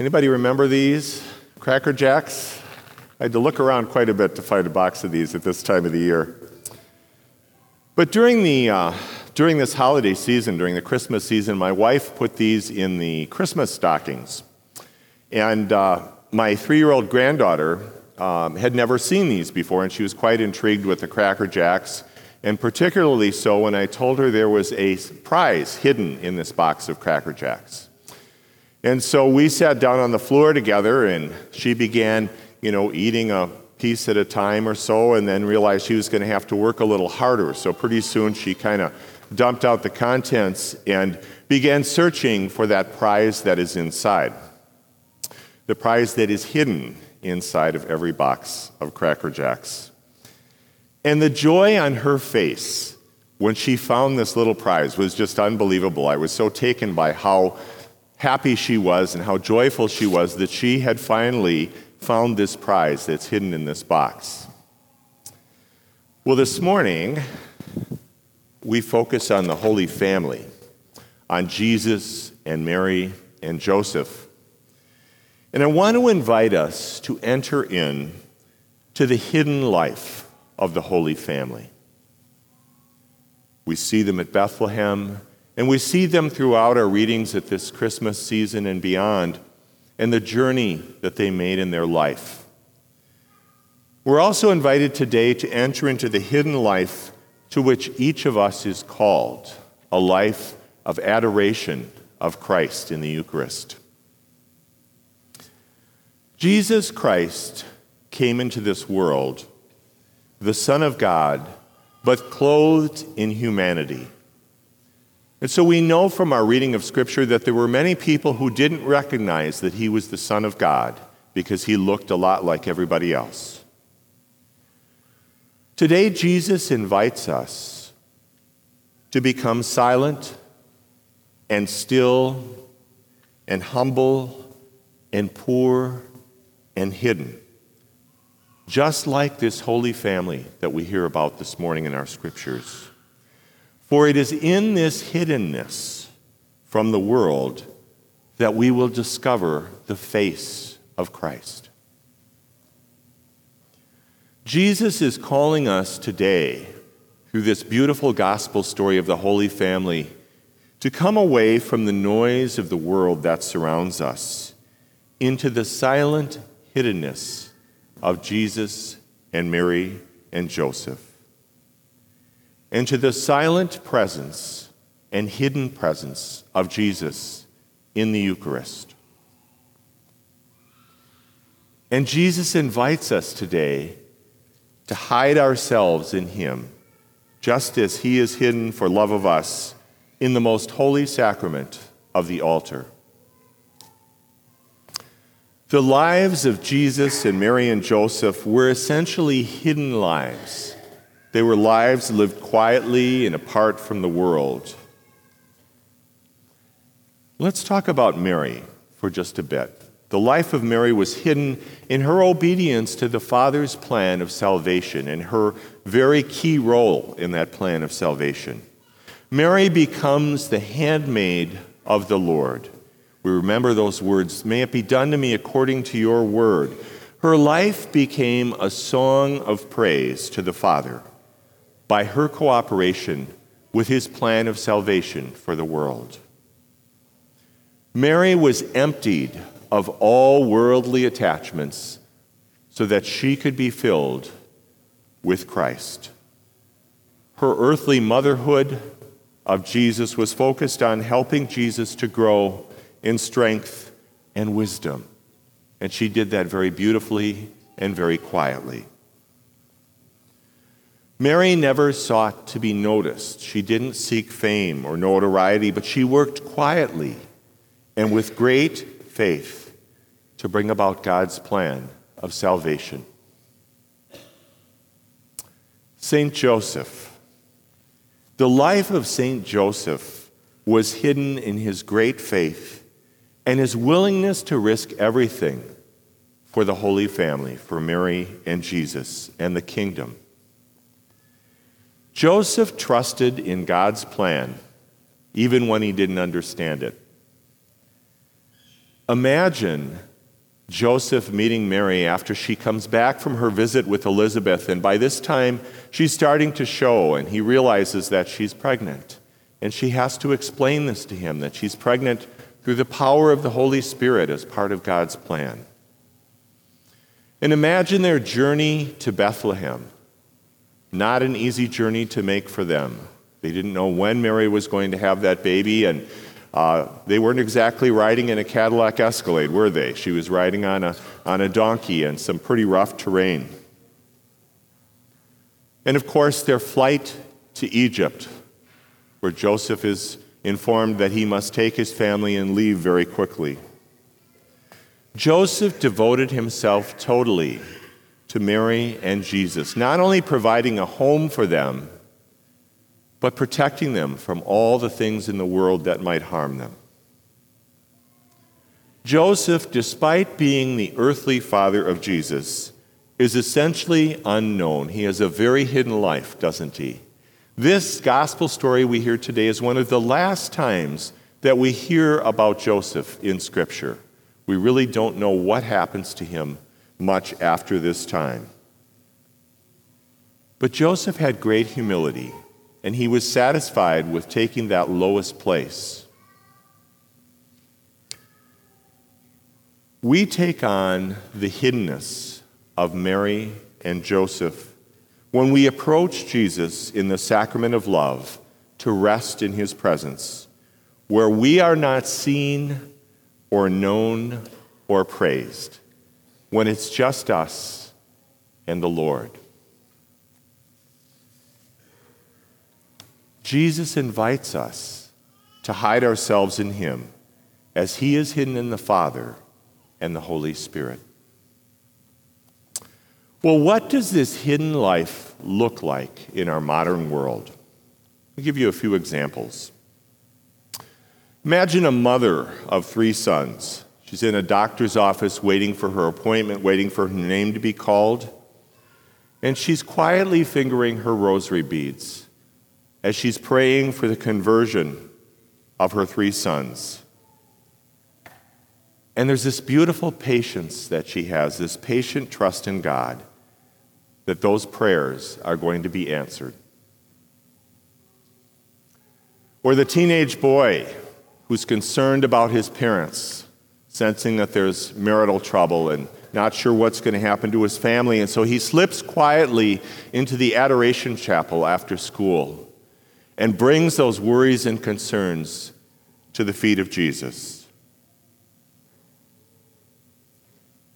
Anybody remember these? Cracker Jacks? I had to look around quite a bit to find a box of these at this time of the year. But during, the, uh, during this holiday season, during the Christmas season, my wife put these in the Christmas stockings. And uh, my three year old granddaughter um, had never seen these before, and she was quite intrigued with the Cracker Jacks, and particularly so when I told her there was a prize hidden in this box of Cracker Jacks. And so we sat down on the floor together, and she began, you know, eating a piece at a time or so, and then realized she was going to have to work a little harder. So pretty soon she kind of dumped out the contents and began searching for that prize that is inside. The prize that is hidden inside of every box of Cracker Jacks. And the joy on her face when she found this little prize was just unbelievable. I was so taken by how happy she was and how joyful she was that she had finally found this prize that's hidden in this box. Well, this morning, we focus on the Holy Family, on Jesus and Mary and Joseph. And I want to invite us to enter in to the hidden life of the Holy Family. We see them at Bethlehem, and we see them throughout our readings at this Christmas season and beyond, and the journey that they made in their life. We're also invited today to enter into the hidden life to which each of us is called a life of adoration of Christ in the Eucharist. Jesus Christ came into this world, the Son of God, but clothed in humanity. And so we know from our reading of Scripture that there were many people who didn't recognize that he was the Son of God because he looked a lot like everybody else. Today, Jesus invites us to become silent and still and humble and poor and hidden, just like this holy family that we hear about this morning in our scriptures. For it is in this hiddenness from the world that we will discover the face of Christ. Jesus is calling us today, through this beautiful gospel story of the Holy Family, to come away from the noise of the world that surrounds us into the silent hiddenness of Jesus and Mary and Joseph and to the silent presence and hidden presence of Jesus in the Eucharist. And Jesus invites us today to hide ourselves in Him, just as He is hidden for love of us in the most holy sacrament of the altar. The lives of Jesus and Mary and Joseph were essentially hidden lives they were lives lived quietly and apart from the world. Let's talk about Mary for just a bit. The life of Mary was hidden in her obedience to the Father's plan of salvation and her very key role in that plan of salvation. Mary becomes the handmaid of the Lord. We remember those words, may it be done to me according to your word. Her life became a song of praise to the Father by her cooperation with his plan of salvation for the world. Mary was emptied of all worldly attachments so that she could be filled with Christ. Her earthly motherhood of Jesus was focused on helping Jesus to grow in strength and wisdom. And she did that very beautifully and very quietly. Mary never sought to be noticed. She didn't seek fame or notoriety, but she worked quietly and with great faith to bring about God's plan of salvation. St. Joseph. The life of St. Joseph was hidden in his great faith and his willingness to risk everything for the Holy Family, for Mary and Jesus and the kingdom. Joseph trusted in God's plan even when he didn't understand it. Imagine Joseph meeting Mary after she comes back from her visit with Elizabeth, and by this time she's starting to show, and he realizes that she's pregnant. And she has to explain this to him that she's pregnant through the power of the Holy Spirit as part of God's plan. And imagine their journey to Bethlehem. Not an easy journey to make for them. They didn't know when Mary was going to have that baby, and uh, they weren't exactly riding in a Cadillac Escalade, were they? She was riding on a, on a donkey and some pretty rough terrain. And of course, their flight to Egypt, where Joseph is informed that he must take his family and leave very quickly. Joseph devoted himself totally to Mary and Jesus, not only providing a home for them, but protecting them from all the things in the world that might harm them. Joseph, despite being the earthly father of Jesus, is essentially unknown. He has a very hidden life, doesn't he? This gospel story we hear today is one of the last times that we hear about Joseph in Scripture. We really don't know what happens to him much after this time. But Joseph had great humility, and he was satisfied with taking that lowest place. We take on the hiddenness of Mary and Joseph when we approach Jesus in the sacrament of love to rest in his presence, where we are not seen or known or praised, when it's just us and the Lord. Jesus invites us to hide ourselves in him as he is hidden in the Father and the Holy Spirit. Well, what does this hidden life look like in our modern world? I'll give you a few examples. Imagine a mother of three sons. She's in a doctor's office waiting for her appointment, waiting for her name to be called. And she's quietly fingering her rosary beads as she's praying for the conversion of her three sons. And there's this beautiful patience that she has, this patient trust in God that those prayers are going to be answered. Or the teenage boy who's concerned about his parents, sensing that there's marital trouble and not sure what's going to happen to his family. And so he slips quietly into the adoration chapel after school and brings those worries and concerns to the feet of Jesus.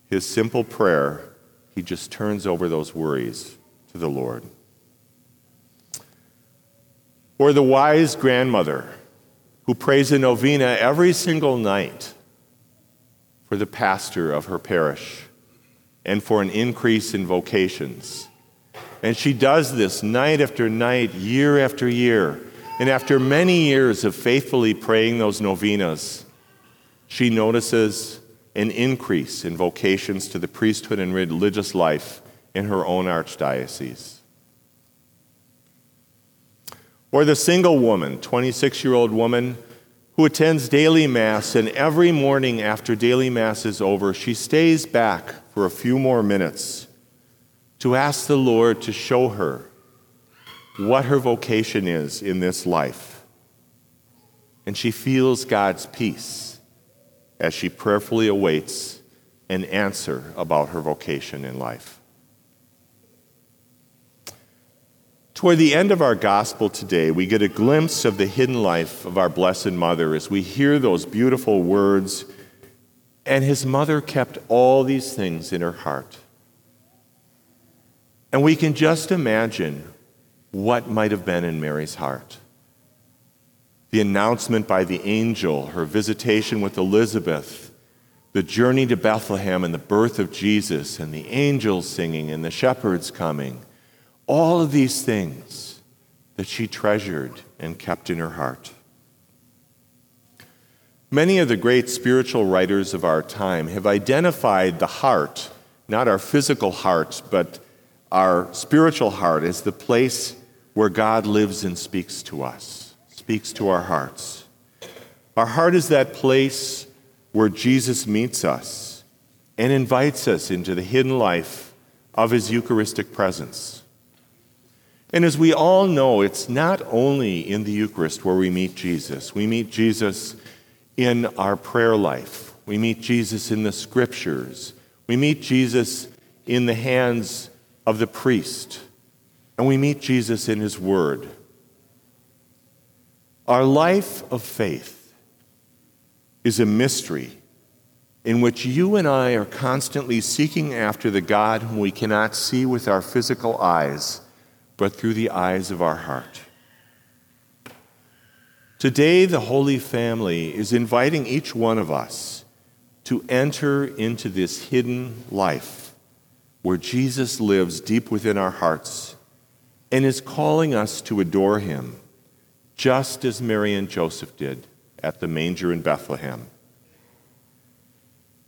His simple prayer he just turns over those worries to the Lord. Or the wise grandmother who prays a novena every single night for the pastor of her parish and for an increase in vocations. And she does this night after night, year after year. And after many years of faithfully praying those novenas, she notices an increase in vocations to the priesthood and religious life in her own archdiocese. Or the single woman, 26 year old woman, who attends daily Mass, and every morning after daily Mass is over, she stays back for a few more minutes to ask the Lord to show her what her vocation is in this life. And she feels God's peace as she prayerfully awaits an answer about her vocation in life. Toward the end of our gospel today, we get a glimpse of the hidden life of our Blessed Mother as we hear those beautiful words. And his mother kept all these things in her heart. And we can just imagine what might have been in Mary's heart the announcement by the angel, her visitation with Elizabeth, the journey to Bethlehem and the birth of Jesus, and the angels singing and the shepherds coming. All of these things that she treasured and kept in her heart. Many of the great spiritual writers of our time have identified the heart, not our physical heart, but our spiritual heart, as the place where God lives and speaks to us speaks to our hearts. Our heart is that place where Jesus meets us and invites us into the hidden life of his Eucharistic presence. And as we all know, it's not only in the Eucharist where we meet Jesus. We meet Jesus in our prayer life. We meet Jesus in the scriptures. We meet Jesus in the hands of the priest. And we meet Jesus in his word. Our life of faith is a mystery in which you and I are constantly seeking after the God whom we cannot see with our physical eyes, but through the eyes of our heart. Today, the Holy Family is inviting each one of us to enter into this hidden life where Jesus lives deep within our hearts and is calling us to adore him, just as Mary and Joseph did at the manger in Bethlehem.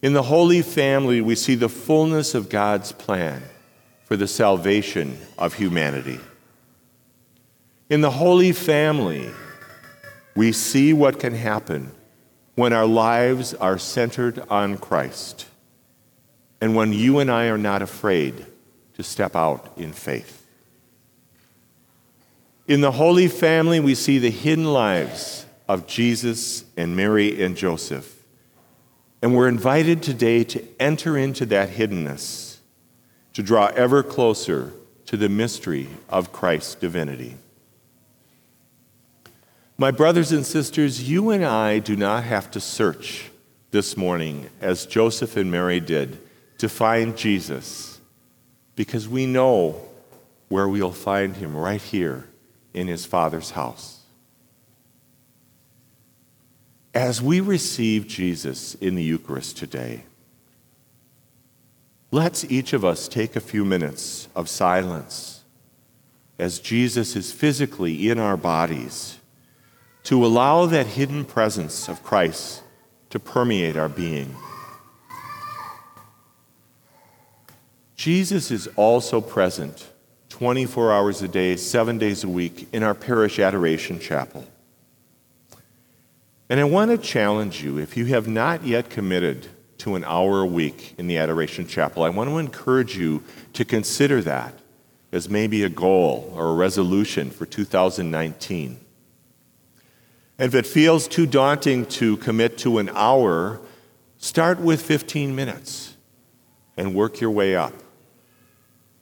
In the Holy Family, we see the fullness of God's plan for the salvation of humanity. In the Holy Family, we see what can happen when our lives are centered on Christ and when you and I are not afraid to step out in faith. In the Holy Family, we see the hidden lives of Jesus and Mary and Joseph and we're invited today to enter into that hiddenness, to draw ever closer to the mystery of Christ's divinity. My brothers and sisters, you and I do not have to search this morning as Joseph and Mary did to find Jesus because we know where we'll find him right here in his Father's house. As we receive Jesus in the Eucharist today, let's each of us take a few minutes of silence as Jesus is physically in our bodies to allow that hidden presence of Christ to permeate our being. Jesus is also present 24 hours a day, seven days a week in our parish adoration chapel. And I want to challenge you if you have not yet committed to an hour a week in the Adoration Chapel, I want to encourage you to consider that as maybe a goal or a resolution for 2019. And if it feels too daunting to commit to an hour, start with 15 minutes and work your way up.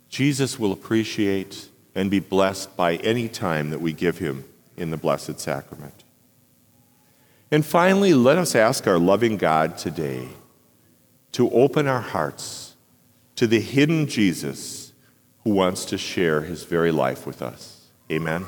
Jesus will appreciate and be blessed by any time that we give him in the Blessed Sacrament. And finally, let us ask our loving God today to open our hearts to the hidden Jesus who wants to share his very life with us. Amen.